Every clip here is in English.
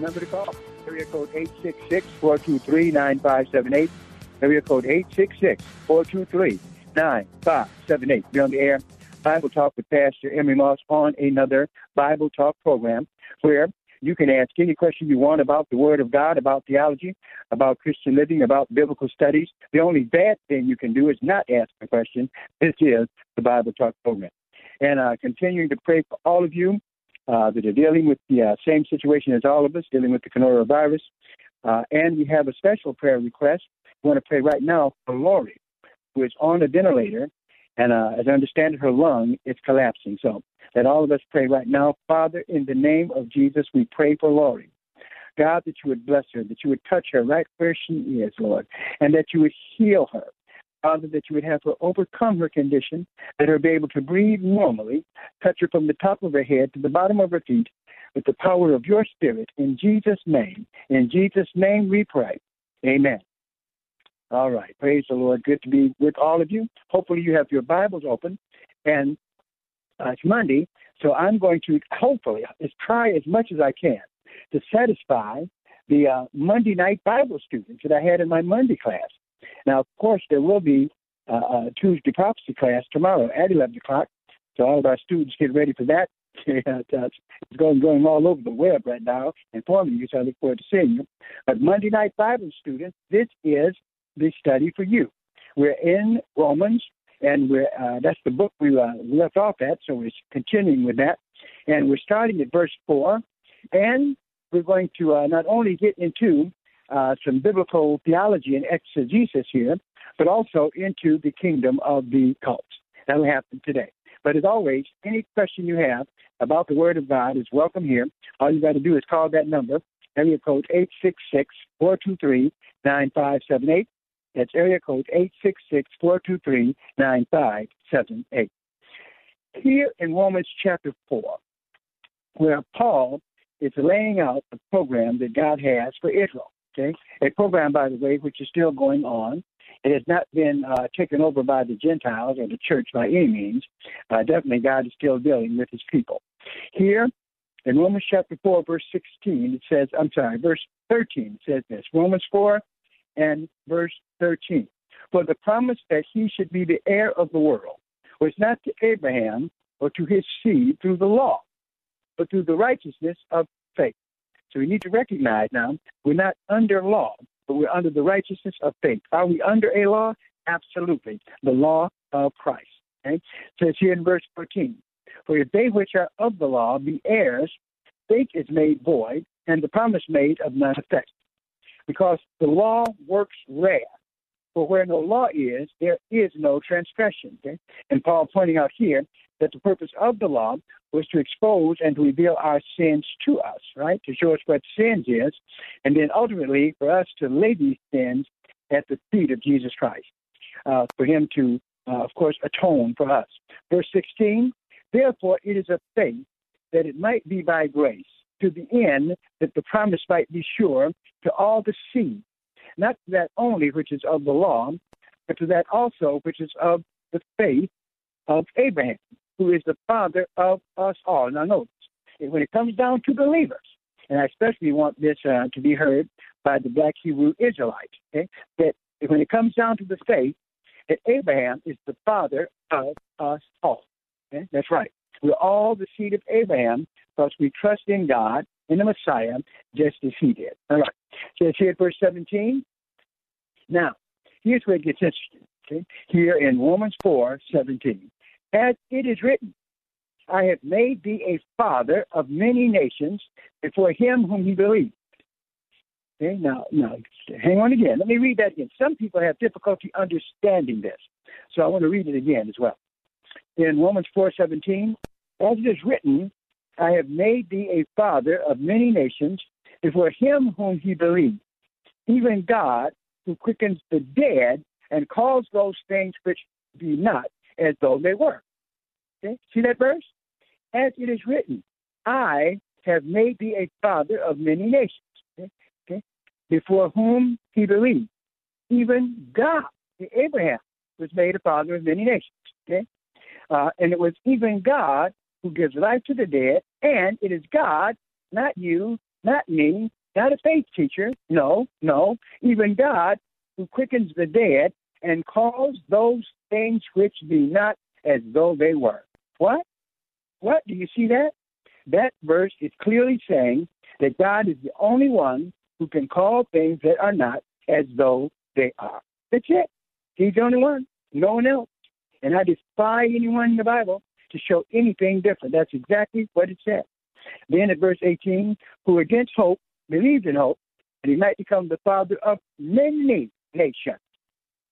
Number to call, area code 866-423-9578. Area code 866-423-9578. Be on the air. Bible Talk with Pastor Emery Moss on another Bible Talk program where you can ask any question you want about the Word of God, about theology, about Christian living, about biblical studies. The only bad thing you can do is not ask a question. This is the Bible Talk program. And uh, continuing to pray for all of you uh, that are dealing with the uh, same situation as all of us, dealing with the coronavirus. Uh, and we have a special prayer request. We want to pray right now for Lori, who is on a ventilator, and uh, as I understand it, her lung is collapsing. So let all of us pray right now. Father, in the name of Jesus, we pray for Lori. God, that you would bless her, that you would touch her right where she is, Lord, and that you would heal her. Father, that you would have her overcome her condition, that her be able to breathe normally, touch her from the top of her head to the bottom of her feet with the power of your Spirit. In Jesus' name, in Jesus' name we pray. Amen. All right. Praise the Lord. Good to be with all of you. Hopefully, you have your Bibles open. And uh, it's Monday, so I'm going to hopefully try as much as I can to satisfy the uh, Monday night Bible students that I had in my Monday class. Now, of course, there will be uh, a Tuesday prophecy class tomorrow at 11 o'clock. So all of our students get ready for that. it's going going all over the web right now, informing you. So I look forward to seeing you. But Monday night Bible students, this is the study for you. We're in Romans, and we're uh, that's the book we uh, left off at. So we're continuing with that, and we're starting at verse four, and we're going to uh, not only get into uh, some biblical theology and exegesis here, but also into the kingdom of the cults. That'll happen today. But as always, any question you have about the Word of God is welcome here. All you got to do is call that number, area code 866-423-9578. That's area code 866-423-9578. Here in Romans chapter 4, where Paul is laying out the program that God has for Israel. Okay, a program, by the way, which is still going on. It has not been uh, taken over by the Gentiles or the church by any means. Uh, definitely, God is still dealing with His people. Here in Romans chapter four, verse sixteen, it says, "I'm sorry, verse thirteen says this." Romans four and verse thirteen. For the promise that he should be the heir of the world was not to Abraham or to his seed through the law, but through the righteousness of faith. So we need to recognize now we're not under law, but we're under the righteousness of faith. Are we under a law? Absolutely. The law of Christ. Okay? It says here in verse 14, For if they which are of the law be heirs, faith is made void, and the promise made of none effect. Because the law works wrath. For where no law is, there is no transgression. Okay? And Paul pointing out here that the purpose of the law was to expose and to reveal our sins to us, right? To show us what sins is, and then ultimately for us to lay these sins at the feet of Jesus Christ, uh, for Him to, uh, of course, atone for us. Verse 16, therefore it is of faith that it might be by grace, to the end that the promise might be sure to all the seed, not to that only which is of the law, but to that also which is of the faith of Abraham who is the Father of us all. Now, notice, when it comes down to believers, and I especially want this uh, to be heard by the black Hebrew Israelites, okay, that when it comes down to the faith, that Abraham is the father of us all. Okay? That's right. We're all the seed of Abraham because we trust in God, in the Messiah, just as he did. All right. So it's here at verse 17. Now, here's where it gets interesting. Okay? Here in Romans 4 17. As it is written, I have made thee a father of many nations before him whom he believed. Okay, now, now, hang on again. Let me read that again. Some people have difficulty understanding this, so I want to read it again as well. In Romans 4:17, as it is written, I have made thee a father of many nations before him whom he believed, even God who quickens the dead and calls those things which be not as though they were. Okay? See that verse? As it is written, I have made thee a father of many nations, okay? okay? before whom he believed. Even God, Abraham, was made a father of many nations. Okay? Uh, and it was even God who gives life to the dead, and it is God, not you, not me, not a faith teacher. No, no. Even God who quickens the dead and calls those things which be not as though they were. What? What? Do you see that? That verse is clearly saying that God is the only one who can call things that are not as though they are. That's it. He's the only one. No one else. And I defy anyone in the Bible to show anything different. That's exactly what it said. Then at verse 18, who against hope believed in hope, and he might become the father of many nations.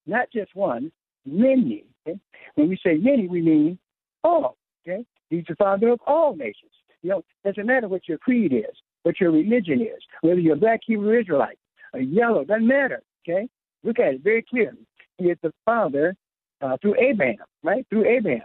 Not just one, many. Okay? When we say many, we mean all. Okay? He's the father of all nations. You know, it doesn't matter what your creed is, what your religion is, whether you're black Hebrew Israelite, a yellow, doesn't matter. Okay? Look at it very clearly. He is the father uh, through Abraham, right? Through Abraham.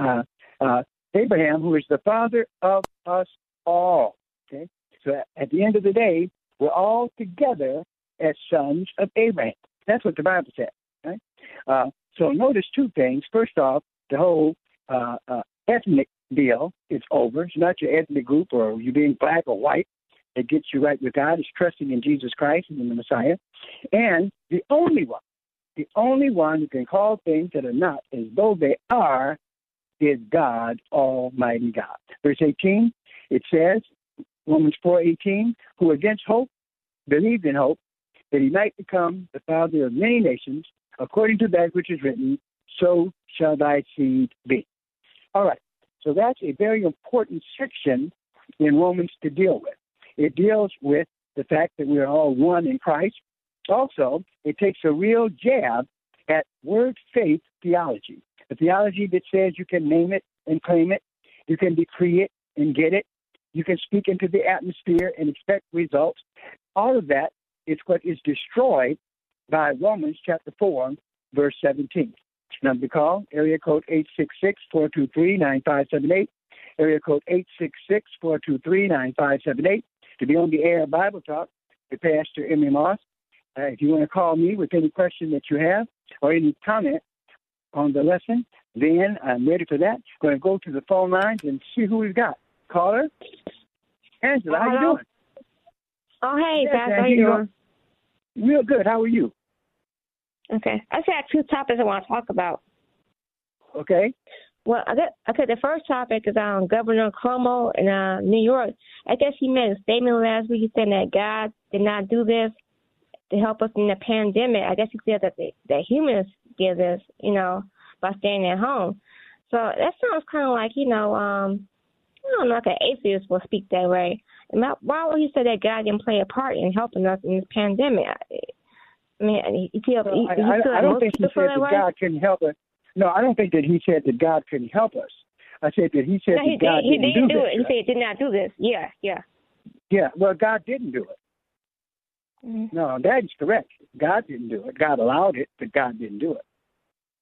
Uh, uh, Abraham, who is the father of us all. Okay? So at the end of the day, we're all together as sons of Abraham. That's what the Bible says. Right? Uh, so notice two things. First off, the whole uh, uh, ethnic deal is over. It's not your ethnic group or you being black or white that gets you right with God. It's trusting in Jesus Christ and in the Messiah. And the only one, the only one who can call things that are not as though they are is God, Almighty God. Verse 18, it says, Romans 4:18, who against hope believed in hope that he might become the father of many nations, according to that which is written, so shall thy seed be. All right. So that's a very important section in Romans to deal with. It deals with the fact that we are all one in Christ. Also, it takes a real jab at word faith theology. A theology that says you can name it and claim it, you can decree it and get it, you can speak into the atmosphere and expect results. All of that is what is destroyed by Romans chapter 4, verse 17. Number to call, area code 866-423-9578, area code 866-423-9578. To be on the air Bible Talk with Pastor Emery Moss. Uh, if you want to call me with any question that you have or any comment on the lesson, then I'm ready for that. I'm Going to go to the phone lines and see who we've got. Caller, Angela, how you doing? Oh, hey, Yes, Pastor, how you doing? Real good. How are you? Okay, I just have two topics I want to talk about. Okay. Well, I got, okay, the first topic is um Governor Cuomo in uh, New York. I guess he made a statement last week saying that God did not do this to help us in the pandemic. I guess he said that the, that humans did this, you know, by staying at home. So that sounds kind of like, you know, um, I don't know, like an atheist will speak that way. And why would he say that God didn't play a part in helping us in this pandemic? I I mean, he, he, he, I, he I, feel I don't think he said that way? God couldn't help us. No, I don't think that he said that God couldn't help us. I said that he said No, he that God did. He didn't didn't do, do it. He said he did not do this. Yeah, yeah. Yeah, well, God didn't do it. Mhm. No, that is correct. God didn't do it. God allowed it, but God didn't do it.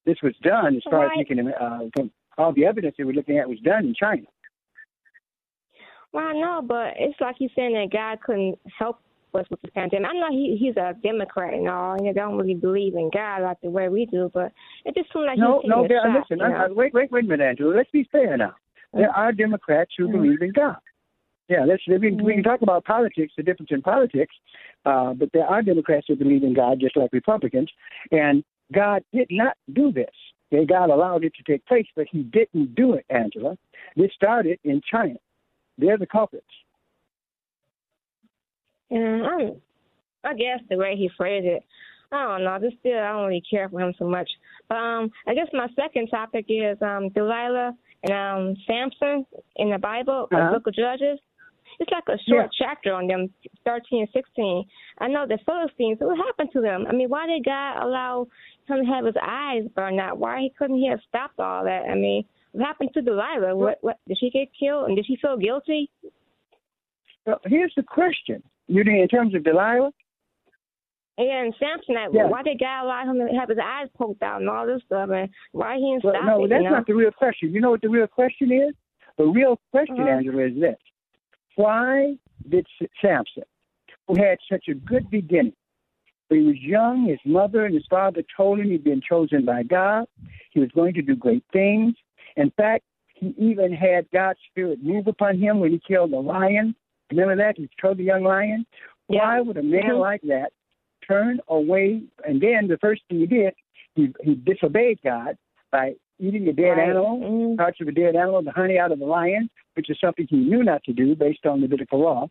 This was done as far as we can. Uh, all the evidence that we're looking at was done in China. Well, I know, but it's like he's saying that God couldn't help us with the pandemic. I know he he's a Democrat and all, and he don't really believe in God like the way we do, but it just seems like no, he's no. a shot, listen, you know? I, I, wait, wait, wait a minute, Angela. Let's be fair now. There are Democrats who Mm-hmm. believe in God. Yeah, let's we can, we can talk about politics, the difference in politics, uh, but there are Democrats who believe in God just like Republicans, and God did not do this. Okay, God allowed it to take place, but He didn't do it, Angela. This started in China. They're the culprits. Yeah, I'm, guess the way he phrased it, I don't know. Just still, I don't really care for him so much. But um, I guess my second topic is um Delilah and um Samson in the Bible, the Uh-huh. Book of Judges. It's like a short chapter on them, 13 and 16. I know the Philistines. What happened to them? I mean, why did God allow him to have his eyes burned out? Why he couldn't he have stopped all that? I mean, happened to Delilah? What, what did she get killed? And did she feel guilty? Well, here's the question. You mean in terms of Delilah? And Samson, Yeah. why did God allow him to have his eyes poked out and all this stuff? And why he didn't Well, stop no, it? that's you know? not the real question. You know what the real question is? The real question, Uh-huh. Angela, is this: Why did Samson, who had such a good beginning, when he was young, his mother and his father told him he'd been chosen by God, he was going to do great things. In fact, he even had God's spirit move upon him when he killed the lion. Remember that? He killed the young lion. Why would a man Mhm. like that turn away? And then the first thing he did, he, he disobeyed God by eating a dead Right. animal, Mhm. parts of a dead animal, the honey out of the lion, which is something he knew not to do based on Levitical law.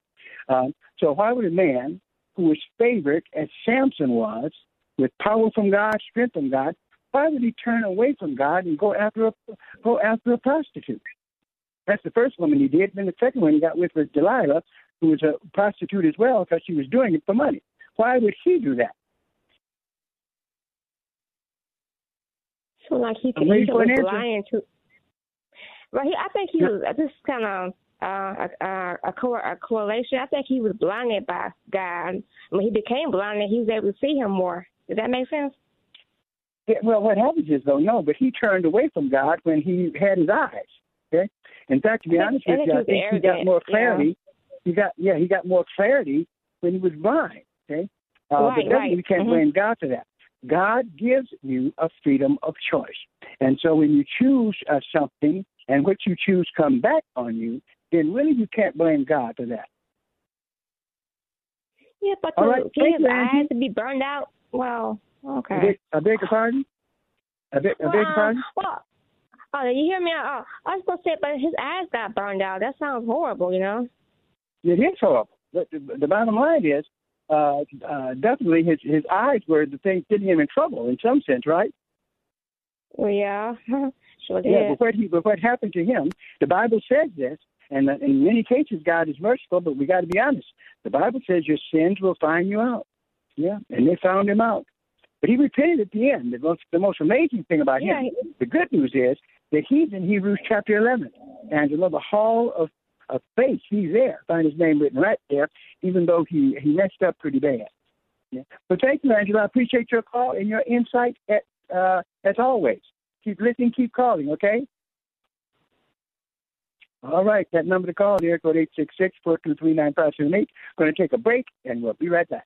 Um, so why would a man who was favored, as Samson was, with power from God, strength from God, why would he turn away from God and go after a go after a prostitute? That's the first woman he did. Then the second one he got with was Delilah, who was a prostitute as well, because she was doing it for money. Why would he do that? So like he, he an was answer. lying to. Right, he, I think he was. This is kind of uh, a, a, a, co- a correlation. I think he was blinded by God. When he became blinded, he was able to see him more. Does that make sense? Yeah, well, what happens is, though, no, but he turned away from God when he had his eyes. Okay. In fact, to be I honest with you, he I think he got arrogant, more yeah. clarity. He got, yeah, he got more clarity when he was blind. Okay. Uh, Right, but definitely right. we can't Mhm. blame God for that. God gives you a freedom of choice, and so when you choose uh, something and what you choose come back on you, then really you can't blame God for that. Yeah, but to right, his eyes to be burned out. Well, I okay. beg, I beg your pardon. I beg, I beg your pardon. well, oh, you hear me? Oh, I was supposed to say, but his eyes got burned out. That sounds horrible, you know. It is horrible. But the, the bottom line is, uh, uh, definitely his his eyes were the thing getting him in trouble in some sense, right? Well, yeah, sure did. Yeah. But what he, but what happened to him? The Bible says this, and uh, in many cases God is merciful, but we got to be honest. The Bible says your sins will find you out. Yeah, and they found him out. But he repented at the end. The most, the most amazing thing about Yeah, him, the good news is that he's in Hebrews chapter 11. Angela, the hall of, of faith, he's there. Find his name written right there, even though he, he messed up pretty bad. Yeah. But thank you, Angela. I appreciate your call and your insight at, uh, as always. Keep listening, keep calling, okay? All right, that number to call, there, code 866-423-9578. Going to take a break, and we'll be right back.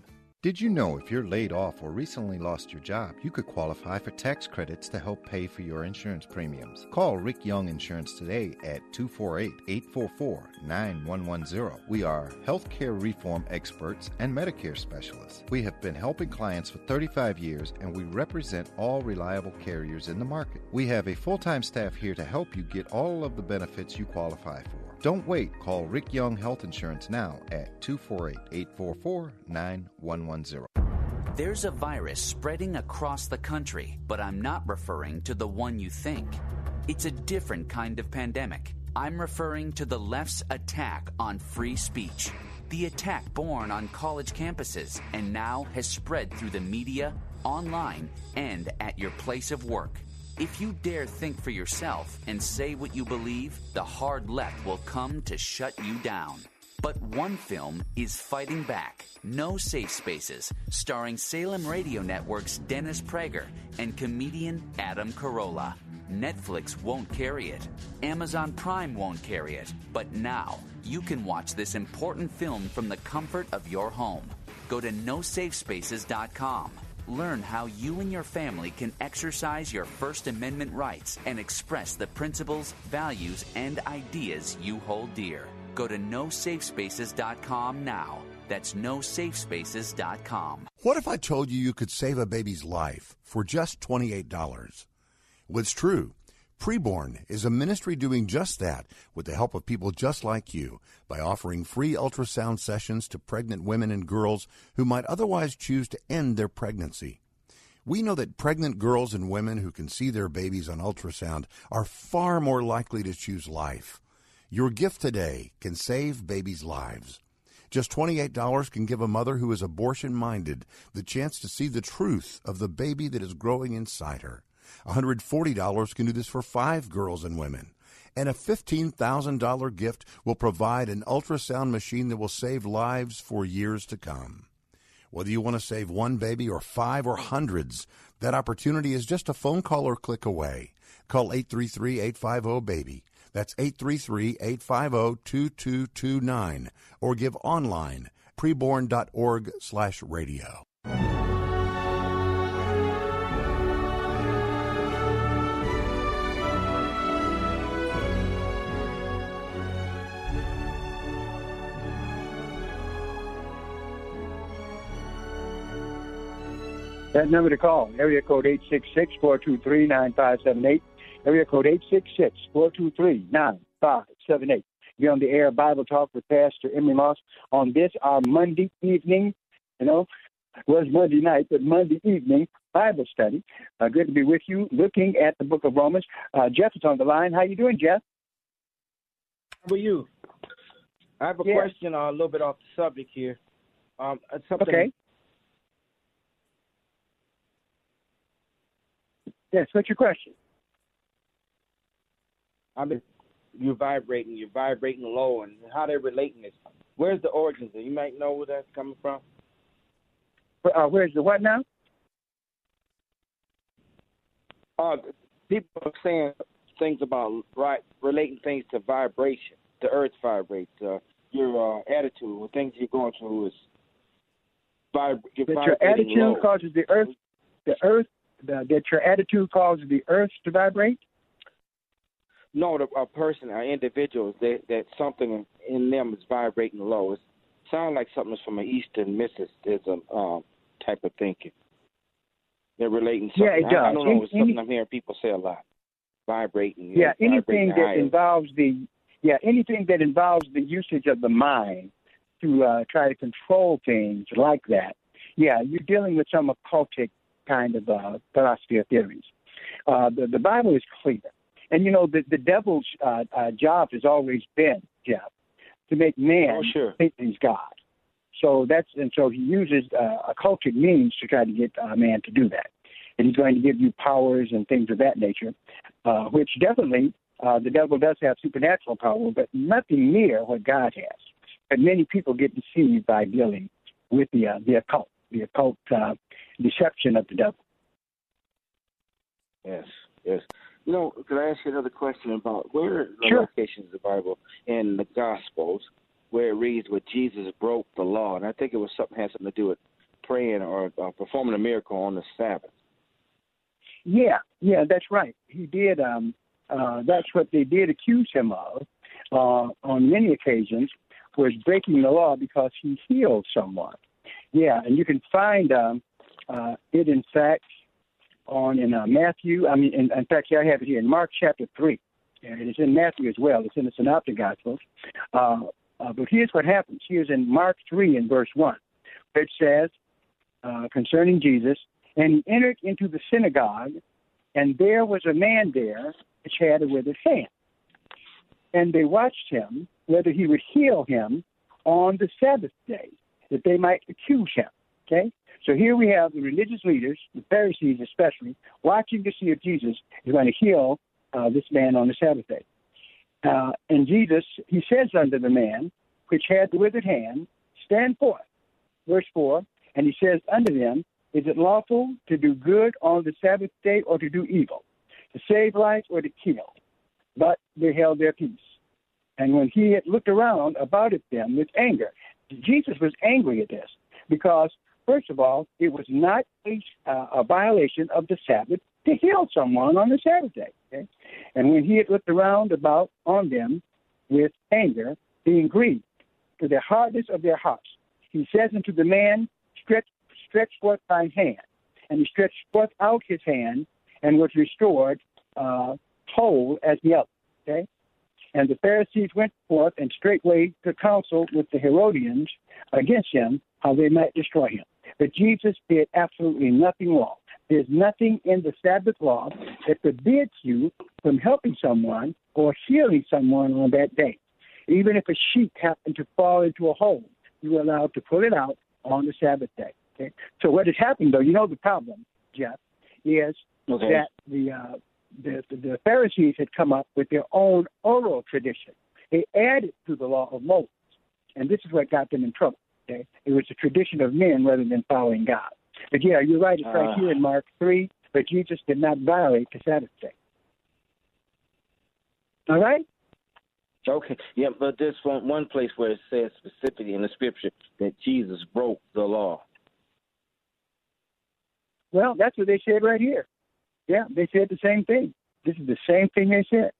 Did you know if you're laid off or recently lost your job, you could qualify for tax credits to help pay for your insurance premiums? Call Rick Young Insurance today at 248 844 9110. We are healthcare reform experts and Medicare specialists. We have been helping clients for 35 years and we represent all reliable carriers in the market. We have a full time staff here to help you get all of the benefits you qualify for. Don't wait. Call Rick Young Health Insurance now at 248 844 9110. There's a virus spreading across the country, but I'm not referring to the one you think. It's a different kind of pandemic. I'm referring to the left's attack on free speech. The attack born on college campuses and now has spread through the media, online, and at your place of work. If you dare think for yourself and say what you believe, the hard left will come to shut you down. But one film is fighting back. No Safe Spaces, starring Salem Radio Network's Dennis Prager and comedian Adam Carolla. Netflix won't carry it. Amazon Prime won't carry it. But now, you can watch this important film from the comfort of your home. Go to nosafespaces.com. Learn how you and your family can exercise your First Amendment rights and express the principles, values, and ideas you hold dear. Go to nosafespaces.com now. That's nosafespaces.com. What if I told you you could save a baby's life for just $28? Well, it's true. Preborn is a ministry doing just that with the help of people just like you by offering free ultrasound sessions to pregnant women and girls who might otherwise choose to end their pregnancy. We know that pregnant girls and women who can see their babies on ultrasound are far more likely to choose life. Your gift today can save babies' lives. Just $28 can give a mother who is abortion minded the chance to see the truth of the baby that is growing inside her. $140 can do this for five girls and women. And a $15,000 gift will provide an ultrasound machine that will save lives for years to come. Whether you want to save one baby or five or hundreds, that opportunity is just a phone call or click away. Call 833 850 BABY. That's 833 850 2229. Or give online preborn.org slash radio. That number to call, area code 866-423-9578, area code 866-423-9578. You're on the air Bible Talk with Pastor Emery Moss on this, our Monday evening, you know, was Monday night, but Monday evening Bible study. Uh, good to be with you, looking at the book of Romans. Uh, Jeff is on the line. How you doing, Jeff? How are you? I have a Yeah. question uh, a little bit off the subject here. Um, it's something Okay. Yes, what's your question? I mean, you're vibrating, you're vibrating low, and how they're relating this. Where's the origins? You might know where that's coming from. Uh, where's the what now? Uh, people are saying things about right relating things to vibration. The earth vibrates. Uh, your uh, attitude, what things you're going through is vib- you're That your attitude low. causes the earth, the earth, the, that your attitude causes the earth to vibrate? No, the, a person, an individual, that that something in them is vibrating low. It sounds like something from an Eastern mysticism um, type of thinking. They're relating something. Yeah, it I, I does. don't know. It's something I'm hearing people say a lot. Vibrating. Yeah, vibrating anything that higher. involves the yeah anything that involves the usage of the mind to uh, try to control things like that. Yeah, you're dealing with some occultic kind of uh, philosophy or theories. Uh, the, the Bible is clear, and you know the the devil's uh, uh, job has always been Jeff to make man Oh, sure. think he's God. So that's and so he uses uh, occultic means to try to get uh, man to do that, and he's going to give you powers and things of that nature, uh, which definitely uh, the devil does have supernatural power, but nothing near what God has. But many people get deceived by dealing with the uh, the occult, the occult uh, deception of the devil. Yes, yes. You know, could I ask you another question about where the Sure. locations of the Bible in the Gospels where it reads where Jesus broke the law? And I think it was something had something to do with praying or uh, performing a miracle on the Sabbath. Yeah, yeah, that's right. He did. Um, uh, that's what they did accuse him of uh, on many occasions was breaking the law because he healed someone. Yeah, and you can find um, uh, it in fact on in uh, Matthew. I mean, in, in fact, I have it here in Mark chapter three. And it's in Matthew as well. It's in the Synoptic Gospels. Uh, uh, but here's what happens. Here's in Mark 3 in verse 1, where it says uh, concerning Jesus, and he entered into the synagogue, and there was a man there which had a withered hand. And they watched him, whether he would heal him on the Sabbath day, that they might accuse him. Okay? So here we have the religious leaders, the Pharisees especially, watching to see if Jesus is going to heal uh, this man on the Sabbath day. Uh, and Jesus, he says unto the man which had the withered hand, Stand forth. Verse 4, and he says unto them, Is it lawful to do good on the Sabbath day or to do evil, to save life or to kill? But they held their peace. And when he had looked around about at them with anger, Jesus was angry at this because, first of all, it was not a, uh, a violation of the Sabbath to heal someone on the Sabbath day. Okay? And when he had looked around about on them with anger, being grieved to the hardness of their hearts, he says unto the man, Stretch, stretch forth thy hand. And he stretched forth out his hand and was restored uh, whole as the other. Okay? And the Pharisees went forth and straightway to counsel with the Herodians against him, how they might destroy him. But Jesus did absolutely nothing wrong. There's nothing in the Sabbath law that forbids you from helping someone or healing someone on that day. Even if a sheep happened to fall into a hole, you are allowed to pull it out on the Sabbath day. Okay? So what has happened, though, you know the problem, Jeff, is okay. that the, uh, the the Pharisees had come up with their own oral tradition. They added to the law of Moses, and this is what got them in trouble. Okay, it was a tradition of men rather than following God. But yeah, you're right. It's uh, right here in Mark three. But Jesus did not violate the Sabbath day. All right. Okay. Yeah, but there's one, one place where it says specifically in the scripture that Jesus broke the law. Well, that's what they said right here. Yeah, they said the same thing. This is the same thing they said.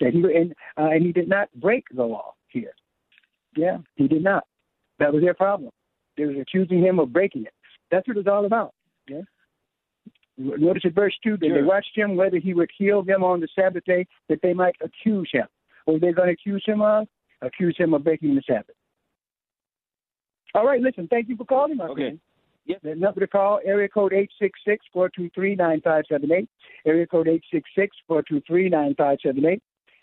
That he and uh, and he did not break the law here. Yeah, he did not. That was their problem. They was accusing him of breaking it. That's what it's all about. Yeah. Notice in verse two that sure. they watched him whether he would heal them on the Sabbath day that they might accuse him. What are they going to accuse him of? Accuse him of breaking the Sabbath. All right, listen, thank you for calling, my okay. friend. Yep. The number to call, area code 866-423-9578. Area code 866-423-9578.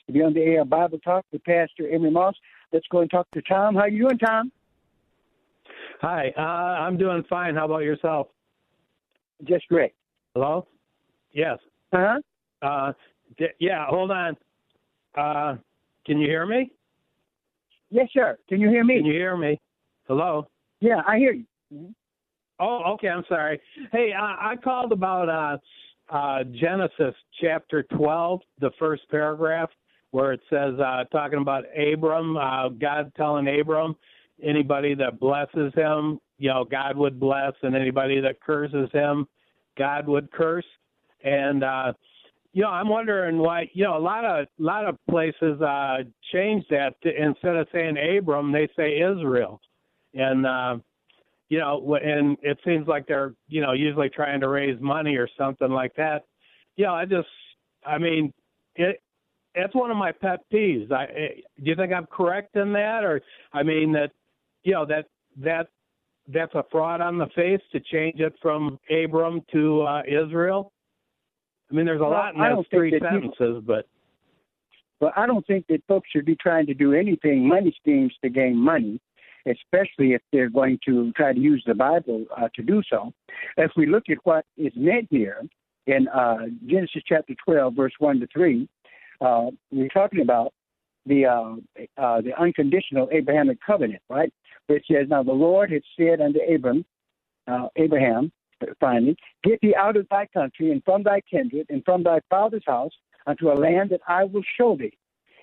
If you're on the air Bible Talk with Pastor Emery Moss, let's go and talk to Tom. How you doing, Tom? Hi, uh, I'm doing fine. How about yourself? Just great. Hello? Yes. Uh-huh. Uh, d- yeah, hold on. Uh, can you hear me? Yes, sir. Can you hear me? Can you hear me? Hello? Yeah, I hear you. Mm-hmm. Oh, okay. I'm sorry. Hey, I, I called about uh, uh, Genesis chapter 12, the first paragraph, where it says, uh, talking about Abram, uh, God telling Abram, anybody that blesses him, you know, God would bless, and anybody that curses him, God would curse. And uh, you know, I'm wondering why. You know, a lot of a lot of places uh, change that to, instead of saying Abram, they say Israel, and uh, you know, and it seems like they're, you know, usually trying to raise money or something like that. You know, I just, I mean, it, that's one of my pet peeves. I, eh, do you think I'm correct in that, or I mean that, you know, that that that's a fraud on the face to change it from Abram to uh, Israel? I mean, there's a well, lot in those three sentences, you, but. But I don't think that folks should be trying to do anything money schemes to gain money especially if they're going to try to use the Bible uh, to do so. If we look at what is meant here in uh, Genesis chapter 12, verse 1 to 3, uh, we're talking about the uh, uh, the unconditional Abrahamic covenant, right? Which says, "Now the Lord had said unto Abram, uh, Abraham, finally, get thee out of thy country and from thy kindred and from thy father's house unto a land that I will show thee,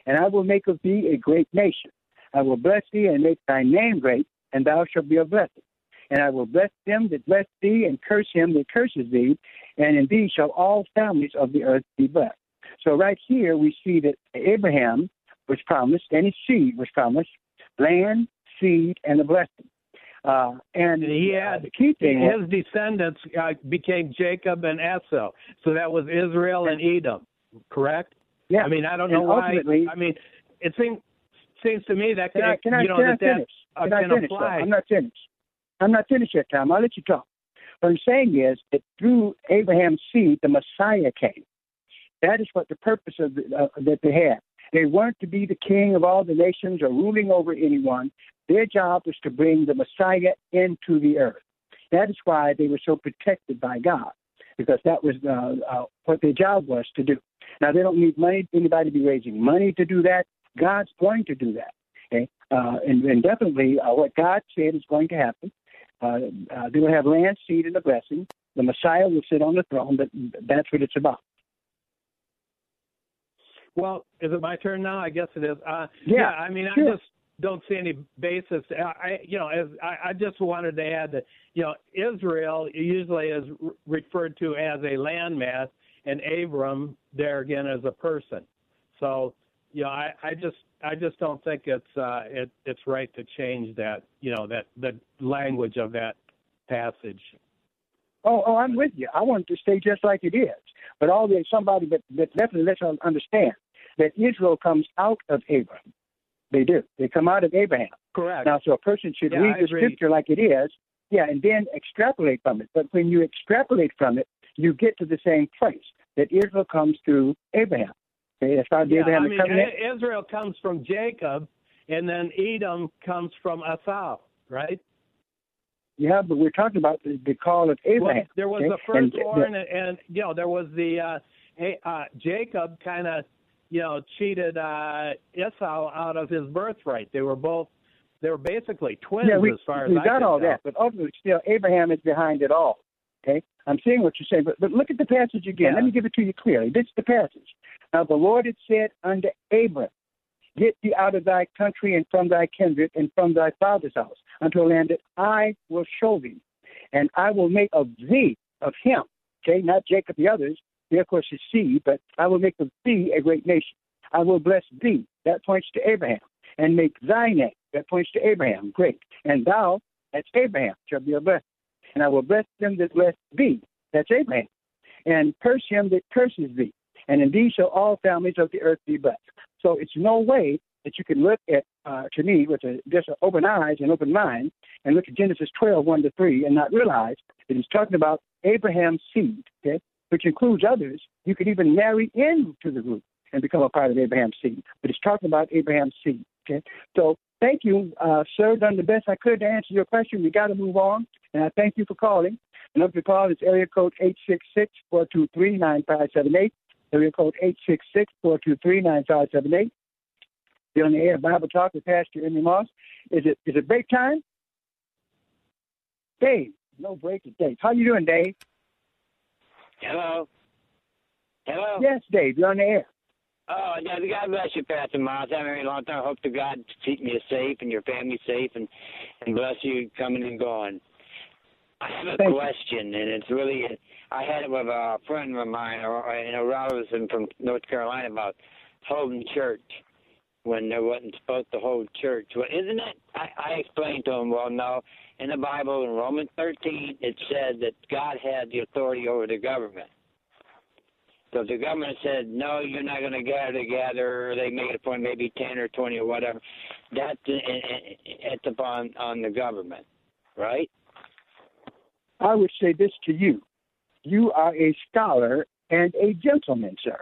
and I will make of thee a great nation." I will bless thee and make thy name great, and thou shalt be a blessing. And I will bless them that bless thee, and curse him that curses thee, and in thee shall all families of the earth be blessed. So right here we see that Abraham was promised, and his seed was promised, land, seed, and a blessing. Uh, and he had uh, the key thing his descendants uh, became Jacob and Esau, so that was Israel and Edom, correct? Yeah. I mean, I don't know why. I mean, it seems seems to me that can, I, can I, you know can that, I finish? that uh, can, I finish, apply. I'm not finished. I'm not finished yet, Tom. I'll let you talk. What I'm saying is that through Abraham's seed, the Messiah came. That is what the purpose of the, uh, that they had. They weren't to be the king of all the nations or ruling over anyone. Their job was to bring the Messiah into the earth. That is why they were so protected by God, because that was uh, uh, what their job was to do. Now, they don't need money, anybody to be raising money to do that. God's going to do that. Okay? Uh, and, and definitely uh, what God said is going to happen. Uh, uh, they will have land, seed, and a blessing. The Messiah will sit on the throne, but that's what it's about. Well, is it my turn now? I guess it is. Uh, Yeah, yeah. I mean, sure. I just don't see any basis. I, you know, as I, I just wanted to add that, you know, Israel usually is re- referred to as a landmass, and Abram there again as a person. So, you know, I, I just, I just don't think it's, uh, it, it's right to change that, you know, that the language of that passage. Oh, oh, I'm with you. I want it to stay just like it is. But always somebody that, that definitely lets us understand that Israel comes out of Abraham. They do. They come out of Abraham. Correct. Now, so a person should Yeah, read I the agree. scripture like it is, yeah, and then extrapolate from it. But when you extrapolate from it, you get to the same place that Israel comes through Abraham. Okay, that's how the Yeah, Abraham I mean, covenant. Israel comes from Jacob, and then Edom comes from Esau, right? Yeah, but we're talking about the, the call of Abraham. Well, there was okay? the firstborn, and, and you know there was the uh, hey, uh, Jacob kind of you know cheated uh, Esau out of his birthright. They were both they were basically twins yeah, we, as far as we I got all tell. that, but ultimately, still, Abraham is behind it all. Okay, I'm seeing what you're saying, but, but look at the passage again. Let me give it to you clearly. This is the passage. Now, the Lord had said unto Abram, Get thee out of thy country and from thy kindred and from thy father's house unto a land that I will show thee, and I will make of thee, of him, okay, not Jacob the others, of course his seed, but I will make of thee a great nation. I will bless thee, that points to Abraham, and make thy name, that points to Abraham, great. And thou, that's Abraham, shall be a blessing. And I will bless them that bless thee, that's Abraham. And curse him that curses thee. And in thee shall all families of the earth be blessed. So it's no way that you can look at, uh, to me, with a, just an open eyes and open mind, and look at Genesis 12, 1 to 3, and not realize that he's talking about Abraham's seed, okay, which includes others. You could even marry into the group and become a part of Abraham's seed. But he's talking about Abraham's seed, okay? So thank you, uh, sir. Done the best I could to answer your question. We got to move on, and I thank you for calling. The number to call is area code 866-423-9578. Area code 866-423-9578. Be on the air Bible Talk with Pastor Emery Moss. Is it is it break time? Dave, no break Dave. How you doing, Dave? Hello. Hello. Yes, Dave, you're on the air. Oh, yeah, God bless you, Pastor Miles. I haven't been a long time. I hope to God to keep you safe and your family safe and, and bless you coming and going. I have a Thank you. question, and it's really, I had it with a friend of mine, or, you know, Robinson from North Carolina, about holding church when they wasn't supposed to hold church. Well, isn't it? I, I explained to him, well, no, in the Bible, in Romans 13, it said that God had the authority over the government. So if the government said, no, you're not going to gather together, they made a point, maybe 10 or 20 or whatever, that's it's upon on the government, right? I would say this to you. You are a scholar and a gentleman, sir.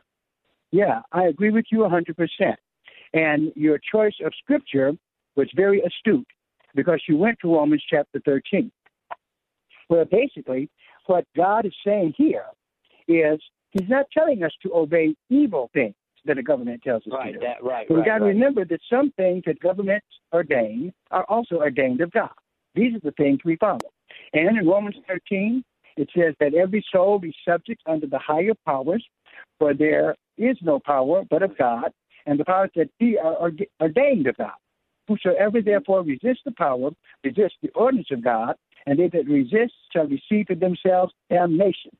Yeah, I agree with you 100%. And your choice of scripture was very astute because you went to Romans chapter 13, where basically what God is saying here is He's not telling us to obey evil things that the government tells us Right, to do. that, right, But we right, got to right. remember that some things that governments ordain are also ordained of God. These are the things we follow. And in Romans 13, it says that every soul be subject unto the higher powers, for there is no power but of God, and the powers that be uh, are orde- ordained of God. Whosoever therefore resists the power, resists the ordinance of God, and they that resist shall receive to themselves damnation.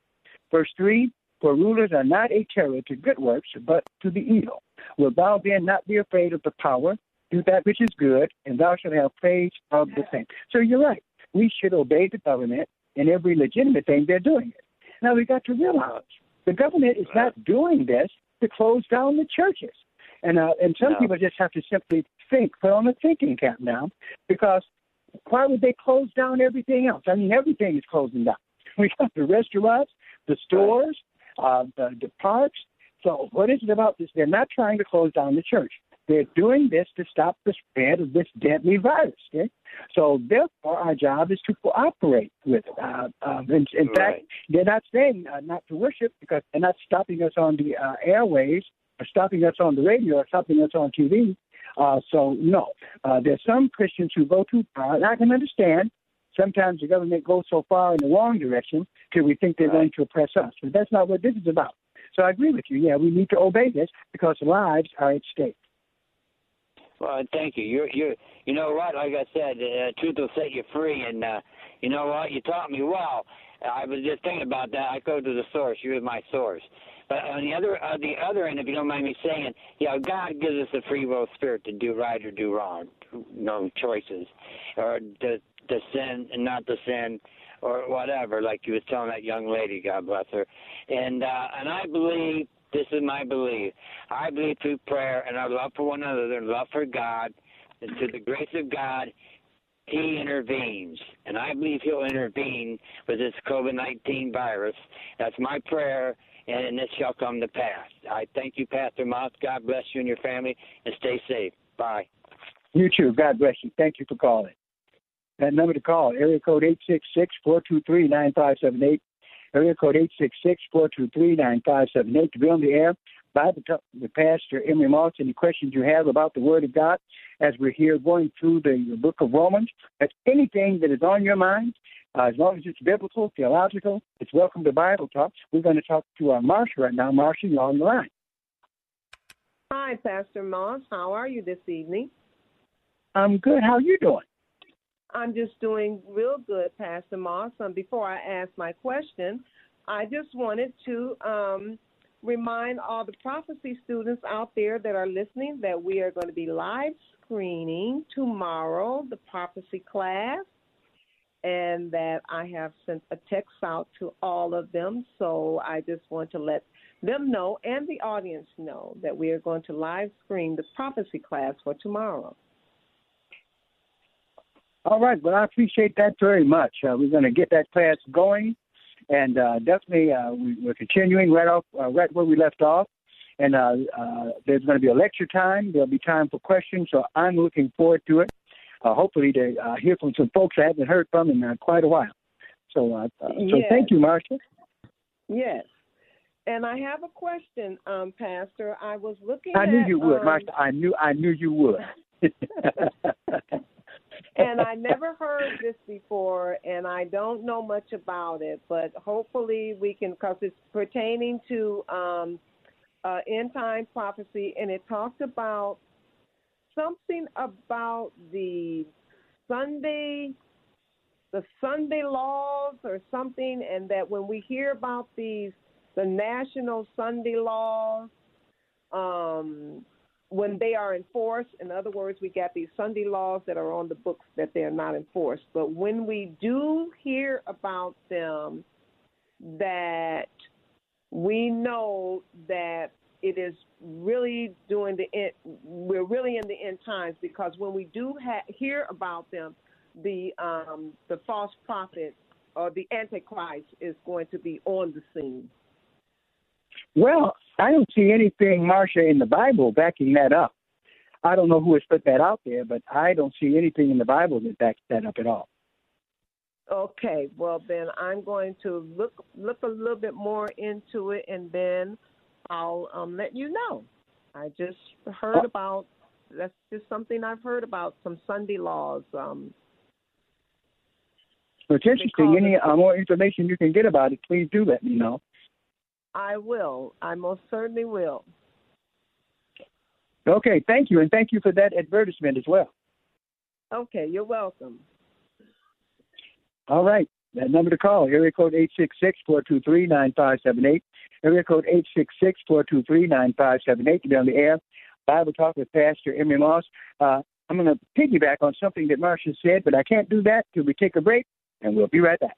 Verse 3 For rulers are not a terror to good works, but to the evil. Wilt thou then not be afraid of the power? Do that which is good, and thou shalt have praise of the same. So you're right. We should obey the government in every legitimate thing they're doing it. Now we've got to realize the government is not doing this to close down the churches. And uh, and some people just have to simply think, put on a thinking cap now, because why would they close down everything else? I mean, everything is closing down. We got the restaurants, the stores, uh, the, the parks, So what is it about this? They're not trying to close down the church. They're doing this to stop the spread of this deadly virus. Okay, so therefore our job is to cooperate with it. Uh, um, in, in Right. fact, they're not saying uh, not to worship because they're not stopping us on the uh, airways stopping us on the radio or stopping us on TV. Uh, so no, uh, there's some Christians who go too far, and I can understand. Sometimes the government goes so far in the wrong direction till we think they're going to oppress us, but that's not what this is about. So I agree with you. Yeah, we need to obey this because lives are at stake. Well, thank you. You you you know what? Like I said, uh, truth will set you free, and uh, you know what? You taught me well. I was just thinking about that. I go to the source. You're my source. But on the other on the other end, if you don't mind me saying, yeah, God gives us a free will spirit to do right or do wrong, no choices, or to to sin and not to sin, or whatever. Like you was telling that young lady, God bless her, and uh, and I believe this is my belief. I believe through prayer and our love for one another love for God, and to the grace of God, He intervenes. And I believe He'll intervene with this COVID 19 virus. That's my prayer, and this shall come to pass. I thank you, Pastor Moss. God bless you and your family, and stay safe. Bye. You too. God bless you. Thank you for calling. That number to call, area code 866-423-9578. Area code 866-423-9578 to be on the air. Bible the, with Pastor Emery Moss. Any questions you have about the Word of God as we're here going through the book of Romans? If anything that is on your mind, uh, as long as it's biblical, theological, it's welcome to Bible Talk. We're going to talk to uh, Marsha right now. Marsha, you're on the line. Hi, Pastor Moss. How are you this evening? I'm good. How are you doing? I'm just doing real good, Pastor Moss. Um, before I ask my question, I just wanted to um, remind all the prophecy students out there that are listening that we are going to be live screening tomorrow, the prophecy class, and that I have sent a text out to all of them. So I just want to let them know and the audience know that we are going to live screen the prophecy class for tomorrow. All right. Well, I appreciate that very much. Uh, we're going to get that class going, and uh, definitely uh, we, we're continuing right off uh, right where we left off. And uh, uh, there's going to be a lecture time. There'll be time for questions. So I'm looking forward to it. Uh, hopefully to uh, hear from some folks I haven't heard from in uh, quite a while. So, uh, uh, so Yes. thank you, Marcia. Yes. And I have a question, um, Pastor. I was looking I knew at, you would, um, Marcia. I knew I knew you would. and I never heard this before, and I don't know much about it, but hopefully we can, because it's pertaining to um, uh, end time prophecy, and it talked about something about the Sunday, the Sunday laws or something, and that when we hear about these, the national Sunday laws, um, when they are enforced, in other words, we got these Sunday laws that are on the books that they're not enforced. But when we do hear about them, that we know that it is really doing the end, we're really in the end times because when we do ha- hear about them, the um, the false prophet or the antichrist is going to be on the scene. Well, I don't see anything, Marcia, in the Bible backing that up. I don't know who has put that out there, but I don't see anything in the Bible that backs that up at all. Okay, well then I'm going to look look a little bit more into it, and then I'll um, let you know. I just heard oh. about that's just something I've heard about some Sunday laws. Um, so it's interesting. Any uh, more information you can get about it, please do let me know. I will. I most certainly will. Okay, thank you, and thank you for that advertisement as well. Okay, you're welcome. All right, that number to call, area code 866 423 9578. Area code eight six six four two three nine five seven eight to be on the air. Bible Talk with Pastor Emery Moss. Uh, I'm going to piggyback on something that Marcia said, but I can't do that till we take a break, and we'll be right back.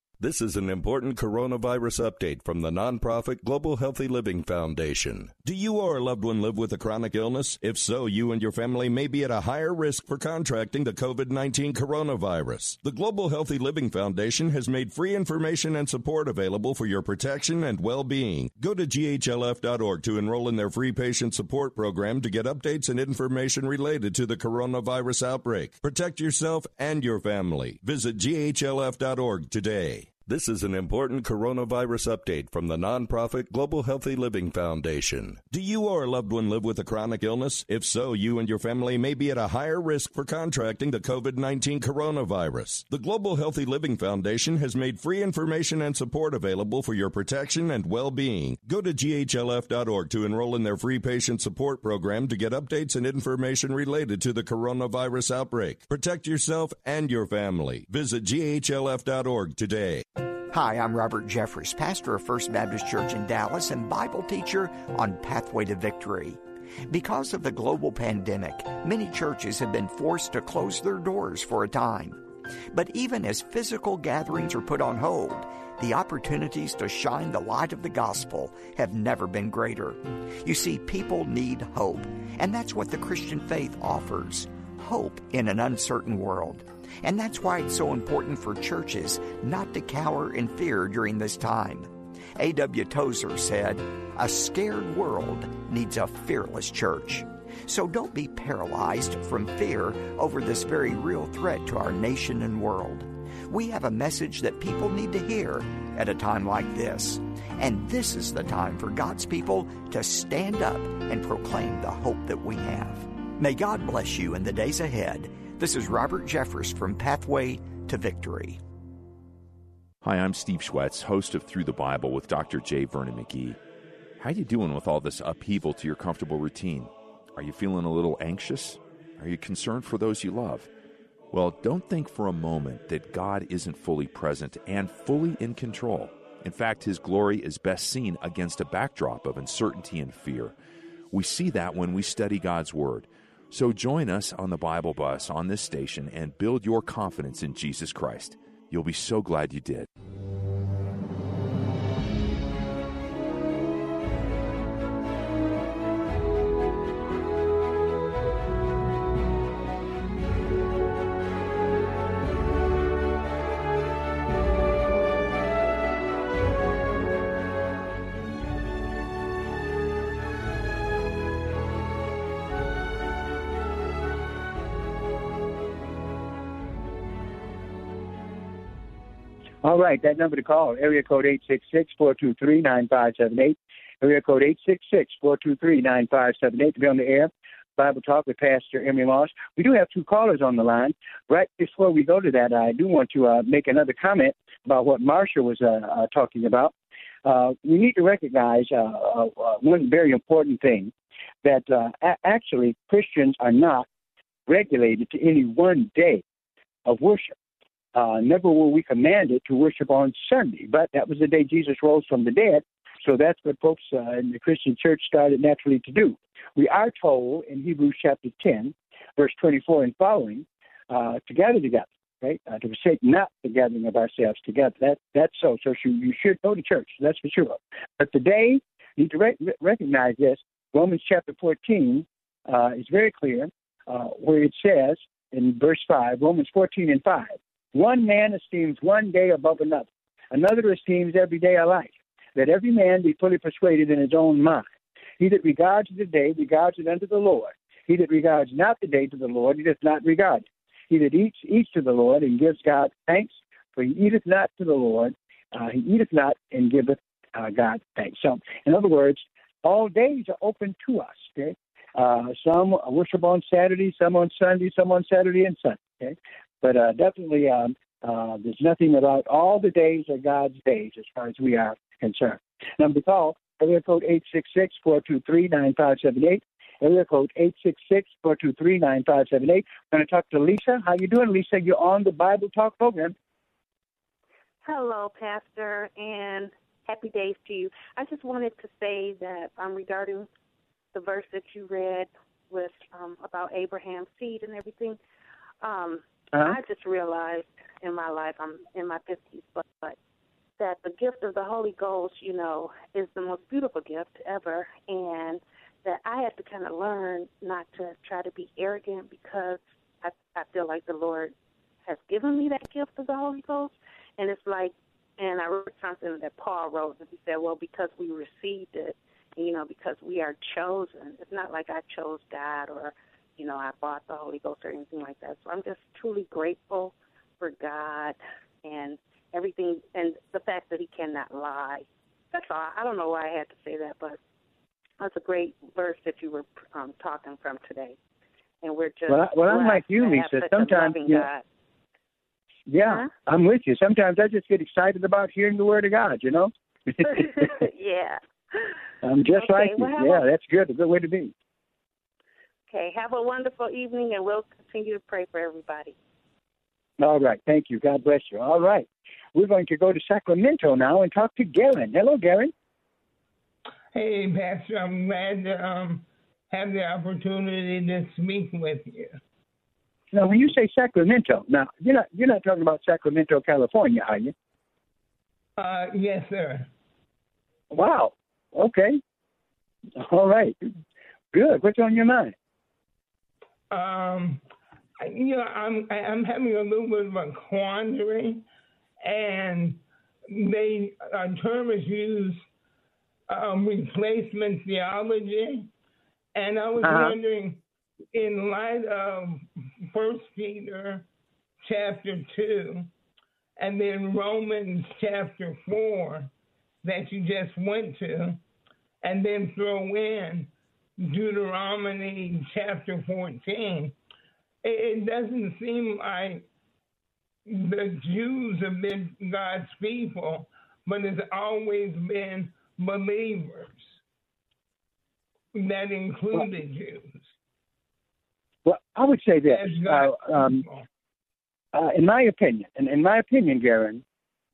This is an important coronavirus update from the nonprofit Global Healthy Living Foundation. Do you or a loved one live with a chronic illness? If so, you and your family may be at a higher risk for contracting the COVID 19 coronavirus. The Global Healthy Living Foundation has made free information and support available for your protection and well being. Go to ghlf.org to enroll in their free patient support program to get updates and information related to the coronavirus outbreak. Protect yourself and your family. Visit ghlf.org today. This is an important coronavirus update from the nonprofit Global Healthy Living Foundation. Do you or a loved one live with a chronic illness? If so, you and your family may be at a higher risk for contracting the COVID 19 coronavirus. The Global Healthy Living Foundation has made free information and support available for your protection and well being. Go to ghlf.org to enroll in their free patient support program to get updates and information related to the coronavirus outbreak. Protect yourself and your family. Visit ghlf.org today. Hi, I'm Robert Jeffress, pastor of First Baptist Church in Dallas and Bible teacher on Pathway to Victory. Because of the global pandemic, many churches have been forced to close their doors for a time. But even as physical gatherings are put on hold, the opportunities to shine the light of the gospel have never been greater. You see, people need hope, and that's what the Christian faith offers hope in an uncertain world. And that's why it's so important for churches not to cower in fear during this time. A.W. Tozer said, A scared world needs a fearless church. So don't be paralyzed from fear over this very real threat to our nation and world. We have a message that people need to hear at a time like this. And this is the time for God's people to stand up and proclaim the hope that we have. May God bless you in the days ahead this is Robert Jeffress from Pathway to Victory. Hi, I'm Steve Schwetz, host of Through the Bible with Dr. J. Vernon McGee. How you doing with all this upheaval to your comfortable routine? Are you feeling a little anxious? Are you concerned for those you love? Well, don't think for a moment that God isn't fully present and fully in control. In fact, His glory is best seen against a backdrop of uncertainty and fear. We see that when we study God's Word. So join us on the Bible Bus on this station and build your confidence in Jesus Christ. You'll be so glad you did. Right, that number to call, area code 866-423-9578, area code 866-423-9578 to be on the air. Bible Talk with Pastor Emery Moss. We do have two callers on the line. Right before we go to that, I do want to uh, make another comment about what Marsha was uh, uh, talking about. Uh, we need to recognize uh, uh, one very important thing that a- actually Christians are not regulated to any one day of worship. Uh, never were we commanded to worship on Sunday, but that was the day Jesus rose from the dead. So that's what folks uh, in the Christian church started naturally to do. We are told in Hebrews chapter 10, verse 24 and following, uh, to gather together, right? Uh, to forsake not the gathering of ourselves together. That That's so. So you, you should go to church, that's for sure. But today, you need to re- recognize this. Romans chapter 14 uh, is very clear, uh, where it says in verse 5, Romans 14 and 5, one man esteems one day above another, another esteems every day alike. Let every man be fully persuaded in his own mind. He that regards the day regards it unto the Lord. He that regards not the day to the Lord, he doth not regard it. He that eats, eats to the Lord and gives God thanks, for he eateth not to the Lord, uh, he eateth not and giveth uh, God thanks. So, in other words, all days are open to us. Okay, uh, some worship on Saturday, some on Sunday, some on Saturday and Sunday. Okay, but uh, definitely, um, Uh, there's nothing about all the days are God's days as far as we are concerned. Number to call, area code 866-423-9578. Area code 866-423-9578. I'm going to talk to Lisa. How you doing, Lisa? You're on the Bible Talk program. Hello, Pastor, and happy days to you. I just wanted to say that um, regarding the verse that you read with um, about Abraham's seed and everything, um, Uh-huh. I just realized in my life, I'm in my 50s, but, but that the gift of the Holy Ghost, you know, is the most beautiful gift ever, and that I had to kind of learn not to try to be arrogant because I, I feel like the Lord has given me that gift of the Holy Ghost, and it's like, and I wrote something that Paul wrote, and he said, well, because we received it, you know, because we are chosen. It's not like I chose God or, you know, I bought the Holy Ghost or anything like that. So I'm just truly grateful for God and everything, and the fact that He cannot lie. That's all. I don't know why I had to say that, but that's a great verse that you were um, talking from today. And we're just Well, I- well, I'm like you, Lisa. Sometimes, you God. Yeah, I'm with you. Sometimes I just get excited about hearing the word of God, you know? yeah. I'm just Okay, like you. well, Yeah, that's good. A good way to be. Okay. Have a wonderful evening, and we'll continue to pray for everybody. All right. Thank you. God bless you. All right. We're going to go to Sacramento now and talk to Garen. Hello, Garen. Hey, Pastor, I'm glad to um, have the opportunity to speak with you. Now, when you say Sacramento, now you're not you're not talking about Sacramento, California, are you? Uh, yes, sir. Wow. Okay. All right. Good. What's on your mind? Um, you know, I'm I'm having a little bit of a quandary, and they a term is used, um, replacement theology, and I was Uh-huh. wondering, in light of First Peter chapter two, and then Romans chapter four, that you just went to, and then throw in Deuteronomy chapter 14, it, it doesn't seem like the Jews have been God's people, but it's always been believers that included Jews. Well, I would say this. Uh, um, uh, in my opinion, and in my opinion, Garen,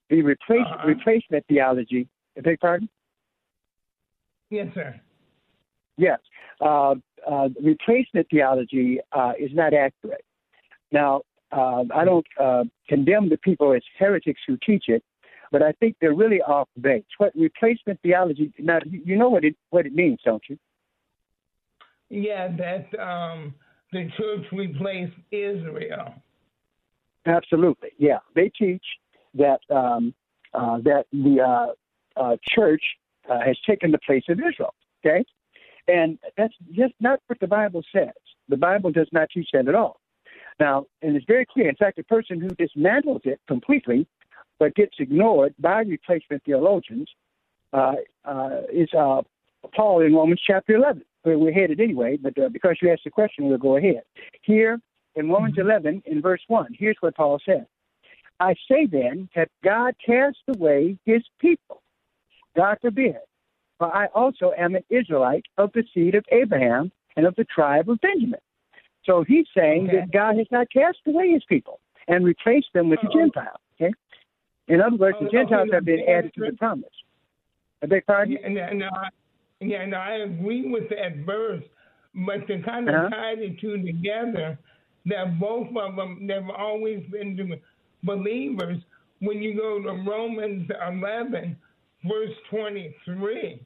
the replace, Uh-huh. replacement theology. I beg pardon? Yes, sir. Yes. Uh, uh, replacement theology uh, is not accurate. Now, uh, I don't uh, condemn the people as heretics who teach it, but I think they're really off base. What replacement theology? Now, you know what it what it means, don't you? Yeah, that um, the church replaced Israel. Absolutely, yeah. They teach that um, uh, that the uh, uh, church uh, has taken the place of Israel. Okay, and that's just not what the Bible says. The Bible does not teach that at all. Now, and it's very clear. In fact, the person who dismantles it completely, but gets ignored by replacement theologians, uh, uh, is uh, Paul in Romans chapter 11, where we're headed anyway. But uh, because you asked the question, we'll go ahead. Here in Romans 11, in verse 1, here's what Paul says I say then, that God cast away his people? God forbid. For I also am an Israelite of the seed of Abraham and of the tribe of Benjamin. So he's saying that God has not cast away his people and replaced them with the Gentiles. Okay? In other words, the Oh, Gentiles okay, have been added to the promise. I beg pardon? Yeah, no, I, yeah, no, I agree with that verse, but to kind of Uh-huh. tie the two together, that both of them they've always been believers. When you go to Romans 11, verse 23,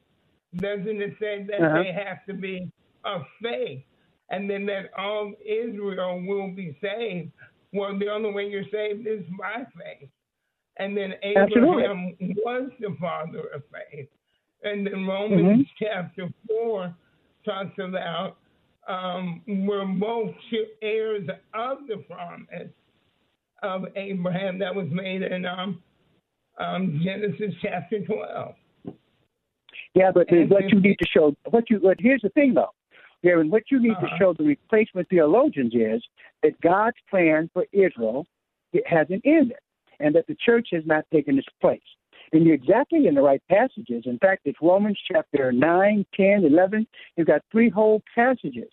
doesn't it say that Uh-huh. they have to be of faith, and then that all Israel will be saved? Well, the only way you're saved is by faith. And then Absolutely. Abraham was the father of faith. And then Romans chapter 4 talks about um, we're both heirs of the promise of Abraham that was made in um, um, Genesis chapter 12. Yeah, but And what you need to show, what you, but here's the thing though, Garen, what you need Uh-huh. to show the replacement theologians is that God's plan for Israel it hasn't ended. and that the church has not taken its place. And you're exactly in the right passages. In fact, it's Romans chapter 9, 10, 11. You've got three whole passages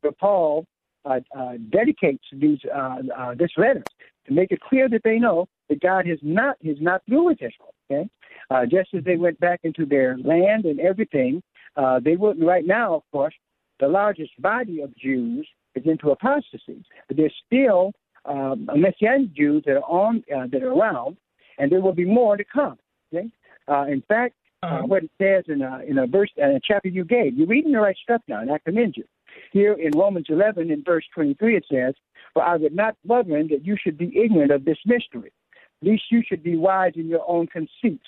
where Paul uh, uh, dedicates these uh, uh, this letter to make it clear that they know that God has not is not through with Israel. Okay, uh, just as they went back into their land and everything, uh, they wouldn't right now. Of course, the largest body of Jews is into apostasy, but there's still um, Messianic Jews that are on uh, that are around, and there will be more to come. Okay, uh, in fact, uh, uh-huh. what it says in a in a verse in a chapter you gave, you're reading the right stuff now, and I commend you. Here in Romans 11, in verse 23, it says, "For I would not, brethren, that you should be ignorant of this mystery, least you should be wise in your own conceits,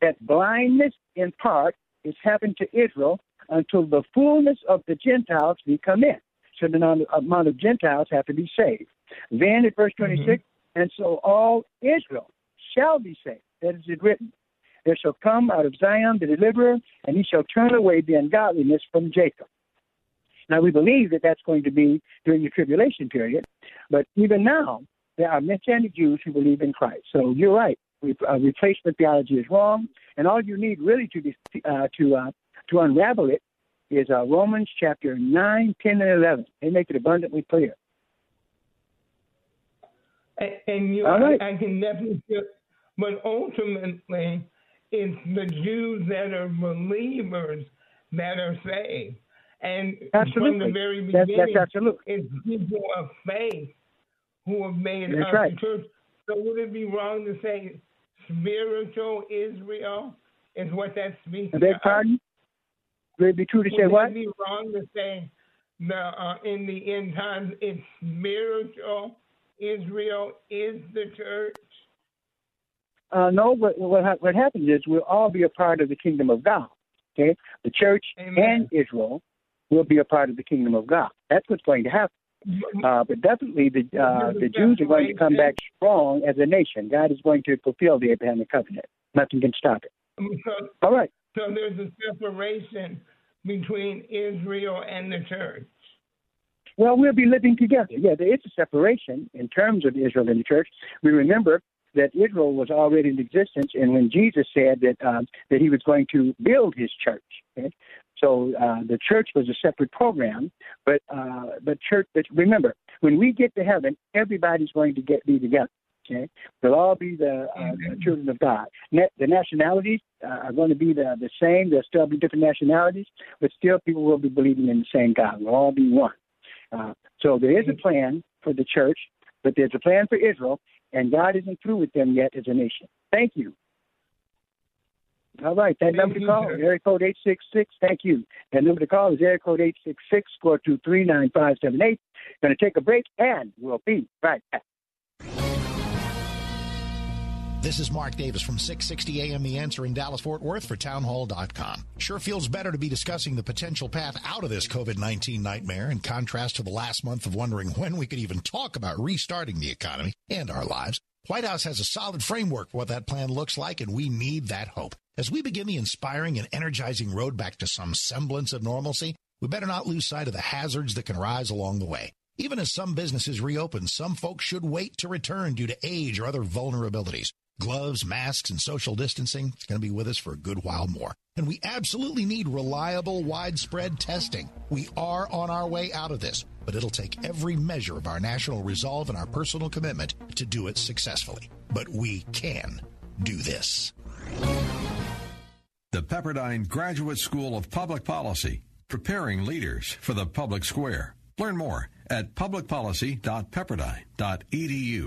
that blindness in part is happened to Israel until the fullness of the Gentiles be come in." So the amount of Gentiles have to be saved. Then at verse 26, mm-hmm. and so all Israel shall be saved. That is it written. There shall come out of Zion the deliverer, and he shall turn away the ungodliness from Jacob. Now, we believe that that's going to be during the tribulation period, but even now, there are Messianic Jews who believe in Christ. So you're right. Uh, replacement theology is wrong, and all you need really to uh, to uh, to unravel it is uh, Romans chapter 9, 10, and 11. They make it abundantly clear. And, and you, right. I, I, can definitely feel, but ultimately, it's the Jews that are believers that are saved. And absolutely. from the very beginning, that's, that's absolutely. it's people of faith who have made that's us right. the church. So would it be wrong to say spiritual Israel is what that speaks? I beg pardon? Would it be true to would say what? Would it be wrong to say the uh, in the end times it's spiritual Israel is the church? Uh, no, what, what, what happens is we'll all be a part of the kingdom of God. Okay, the church Amen. and Israel will be a part of the kingdom of God. That's what's going to happen. Uh, but definitely, the uh, the Jews are going to come back strong as a nation. God is going to fulfill the Abrahamic covenant. Nothing can stop it. So, All right. So there's a separation between Israel and the church. Well, we'll be living together. Yeah, there is a separation in terms of Israel and the church. We remember that Israel was already in existence, and when Jesus said that um, that he was going to build his church, okay? So uh, the church was a separate program. But uh, but church, but remember, when we get to heaven, everybody's going to get be together. Okay, they'll all be the, uh, the children of God. the nationalities uh, are going to be the the same. There'll still be different nationalities, but still people will be believing in the same God. We'll all be one. Uh, so there is a plan for the church, but there's a plan for Israel, and God isn't through with them yet as a nation. Thank you. All right, that Thank number to call sir. is area code 866. Thank you. That number to call is area code 866 423 9578. Going to take a break, and we'll be right back. This is Mark Davis from 660 AM The Answer in Dallas Fort Worth for townhall.com. Sure feels better to be discussing the potential path out of this COVID 19 nightmare in contrast to the last month of wondering when we could even talk about restarting the economy and our lives. White House has a solid framework for what that plan looks like, and we need that hope. As we begin the inspiring and energizing road back to some semblance of normalcy, we better not lose sight of the hazards that can rise along the way. Even as some businesses reopen, some folks should wait to return due to age or other vulnerabilities. Gloves, masks, and social distancing is going to be with us for a good while more. And we absolutely need reliable, widespread testing. We are on our way out of this, but it'll take every measure of our national resolve and our personal commitment to do it successfully. But we can do this. The Pepperdine Graduate School of Public Policy, preparing leaders for the public square. Learn more at publicpolicy.pepperdine.edu.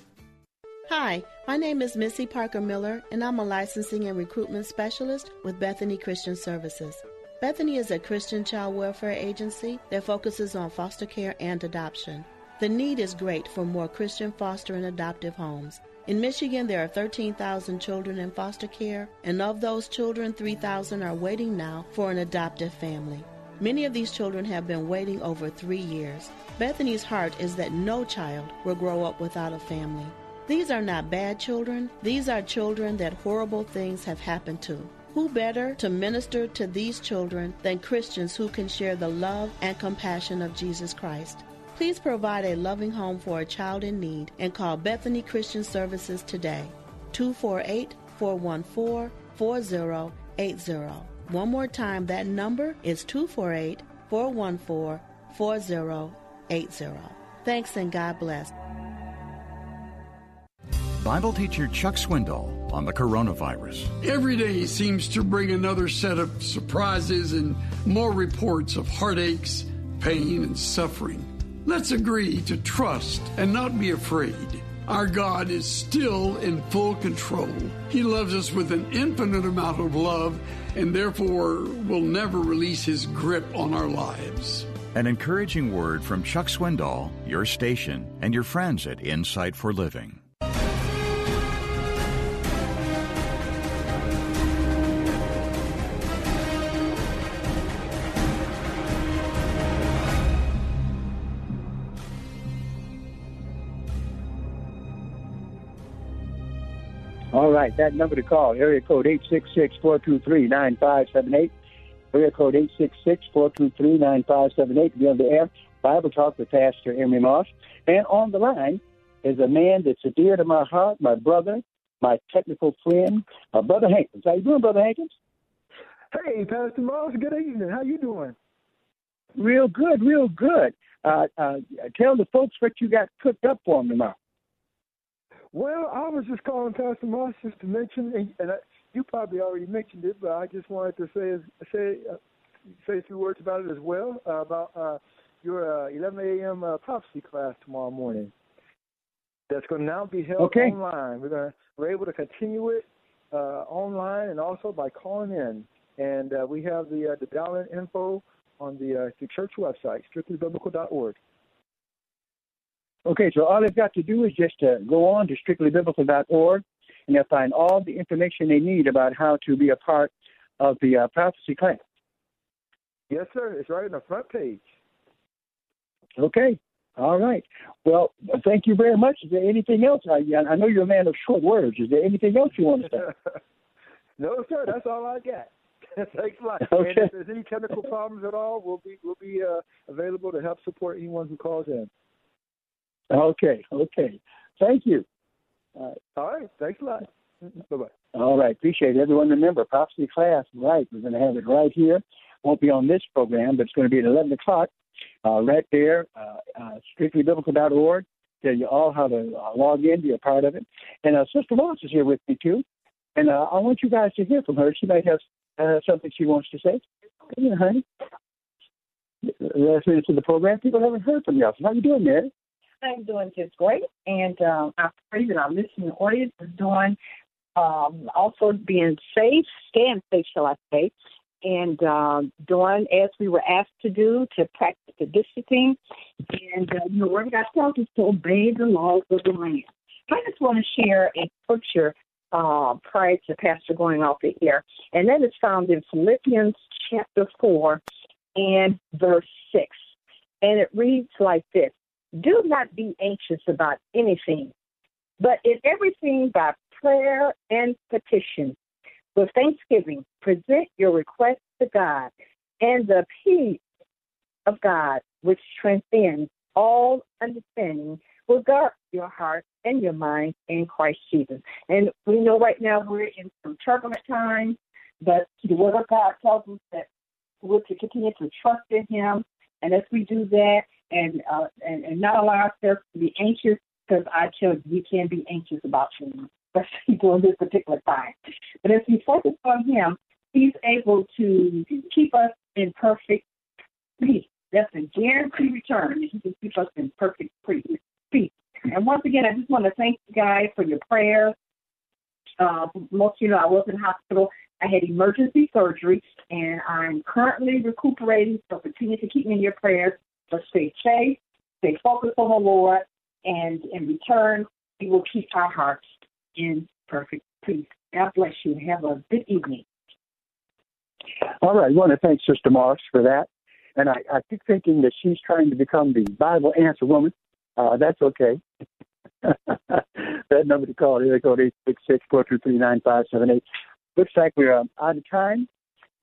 Hi, my name is Missy Parker Miller, and I'm a licensing and recruitment specialist with Bethany Christian Services. Bethany is a Christian child welfare agency that focuses on foster care and adoption. The need is great for more Christian foster and adoptive homes. In Michigan, there are 13,000 children in foster care, and of those children, 3,000 are waiting now for an adoptive family. Many of these children have been waiting over three years. Bethany's heart is that no child will grow up without a family. These are not bad children, these are children that horrible things have happened to. Who better to minister to these children than Christians who can share the love and compassion of Jesus Christ? Please provide a loving home for a child in need and call Bethany Christian Services today. 248 414 4080. One more time, that number is 248 414 4080. Thanks and God bless. Bible teacher Chuck Swindoll on the coronavirus. Every day seems to bring another set of surprises and more reports of heartaches, pain, and suffering. Let's agree to trust and not be afraid. Our God is still in full control. He loves us with an infinite amount of love and therefore will never release his grip on our lives. An encouraging word from Chuck Swindoll, your station, and your friends at Insight for Living. All right, that number to call, area code 866-423-9578. Area code 866-423-9578 to be on the air. Bible Talk with Pastor Emery Moss. And on the line is a man that's dear to my heart, my brother, my technical friend, uh, Brother Hankins. How you doing, Brother Hankins? Hey, Pastor Moss. Good evening. How you doing? Real good, real good. Uh, uh, tell the folks what you got cooked up for them tomorrow. Well, I was just calling Pastor Moss just to mention, and, and I, you probably already mentioned it, but I just wanted to say say uh, say a few words about it as well uh, about uh, your uh, 11 a.m. Uh, prophecy class tomorrow morning. That's going to now be held Okay. online. We're going to we're able to continue it uh, online and also by calling in. And uh, we have the uh, the dial-in info on the uh, the church website, strictlybiblical.org. Okay, so all they've got to do is just uh, go on to strictlybiblical.org, and they'll find all the information they need about how to be a part of the uh, prophecy class. Yes, sir. It's right on the front page. Okay, all right. Well, thank you very much. Is there anything else? I, I know you're a man of short words. Is there anything else you want to say? no, sir. That's all I got. Thanks a lot. Okay. And if there's any technical problems at all, we'll be we'll be uh, available to help support anyone who calls in. Okay, okay. Thank you. All right. All right. Thanks a lot. Bye bye. All right, appreciate it. Everyone remember, prophecy class, right, we're going to have it right here. Won't be on this program, but it's going to be at 11 o'clock, uh, right there, uh, uh, strictlybiblical.org. Tell you all how to uh, log in, be a part of it. And uh, Sister Moss is here with me, too. And uh, I want you guys to hear from her. She might have uh, something she wants to say. Come here, honey. Last minute to the program. People haven't heard from you. How you doing, Mary? I'm doing just great, and um, I pray that our listening audience is doing um, also being safe, staying safe, shall I say, and uh, doing as we were asked to do to practice the distancing. And uh, you know, where God tells us to obey the laws of the land. I just want to share a scripture uh, prior to Pastor going off the air, and that is found in Philippians chapter four and verse six, and it reads like this. Do not be anxious about anything, but in everything by prayer and petition, with thanksgiving, present your requests to God, and the peace of God, which transcends all understanding, will guard your heart and your mind in Christ Jesus. And we know right now we're in some turbulent times, but the Word of God tells us that we're to continue to trust in Him, and as we do that, and uh, and, and not allow ourselves to be anxious, because I tell you, we can be anxious about things, especially during this particular time. But as we focus on Him, He's able to keep us in perfect peace. That's a guaranteed return. He can keep us in perfect peace. And once again, I just want to thank you guys for your prayers. Uh, most of you know I was in hospital. I had emergency surgery, and I'm currently recuperating. So continue to keep me in your prayers. But stay safe, stay focused on the Lord, and in return, He will keep our hearts in perfect peace. God bless you. Have a good evening. All right. I want to thank Sister Morris for that. And I, I keep thinking that she's trying to become the Bible answer woman. Uh, that's okay. that number to call, area code 866-423-9578. Looks like we're um, out of time.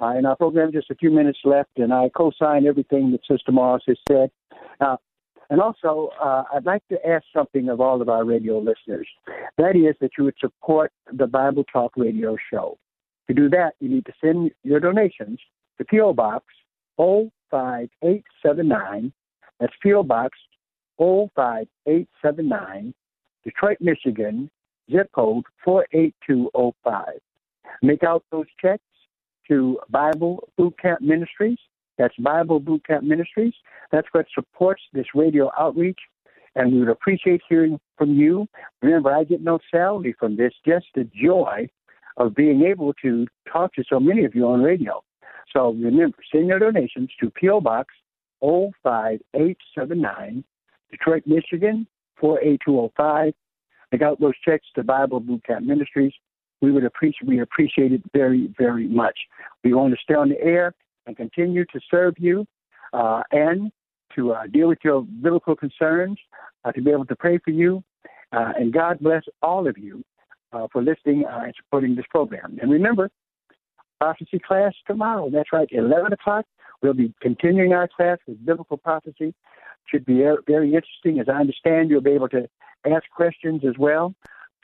Uh, in our program, just a few minutes left, and I co-sign everything that Sister Morris has said. Uh, and also, uh, I'd like to ask something of all of our radio listeners. That is that you would support the Bible Talk radio show. To do that, you need to send your donations to P.O. Box 05879. That's P.O. Box 05879, Detroit, Michigan, zip code 48205. Make out those checks to Bible Boot Camp Ministries. That's Bible Boot Camp Ministries. That's what supports this radio outreach. And we would appreciate hearing from you. Remember, I get no salary from this, just the joy of being able to talk to so many of you on radio. So remember, send your donations to P.O. Box 05879, Detroit, Michigan 48205. Make out those checks to Bible Boot Camp Ministries we would appreciate we appreciate it very very much. We want to stay on the air and continue to serve you uh, and to uh, deal with your biblical concerns, uh, to be able to pray for you, uh, and God bless all of you uh, for listening uh, and supporting this program. And remember, prophecy class tomorrow. That's right, 11 o'clock. We'll be continuing our class with biblical prophecy. Should be very interesting. As I understand, you'll be able to ask questions as well.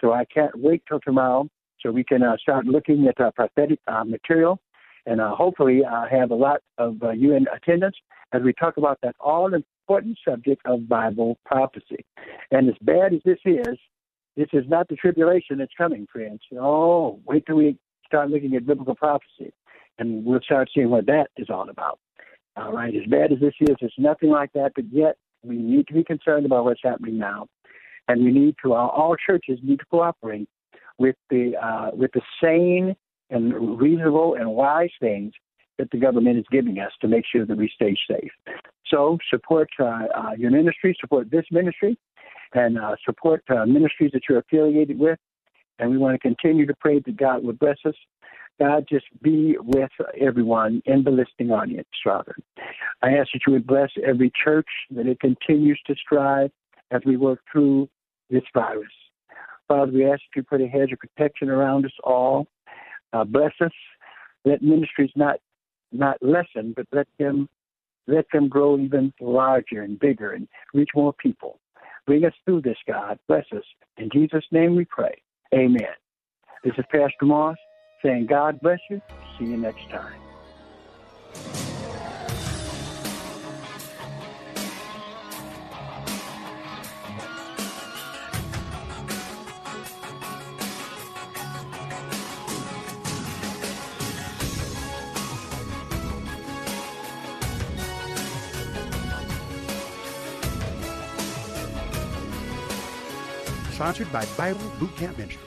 So I can't wait till tomorrow so we can uh, start looking at uh, prophetic uh, material and uh, hopefully uh, have a lot of uh, you in attendance as we talk about that all important subject of Bible prophecy. And as bad as this is, this is not the tribulation that's coming, friends. Oh, wait till we start looking at biblical prophecy and we'll start seeing what that is all about. All right, as bad as this is, it's nothing like that, but yet we need to be concerned about what's happening now. And we need to, all churches need to cooperate with the uh, with the sane and reasonable and wise things that the government is giving us to make sure that we stay safe. So support uh, uh, your ministry, support this ministry, and uh, support uh, ministries that you're affiliated with. And we want to continue to pray that God would bless us. God, just be with everyone in the listening audience, Father. I ask that you would bless every church, that it continues to strive as we work through this virus. Father, we ask you to put a hedge of protection around us all. Uh, bless us. Let ministries not not lessen, but let them let them grow even larger and bigger and reach more people. Bring us through this, God. Bless us. In Jesus' name we pray. Amen. This is Pastor Moss saying, God bless you. See you next time. Sponsored by Bible Boot Camp Ministries.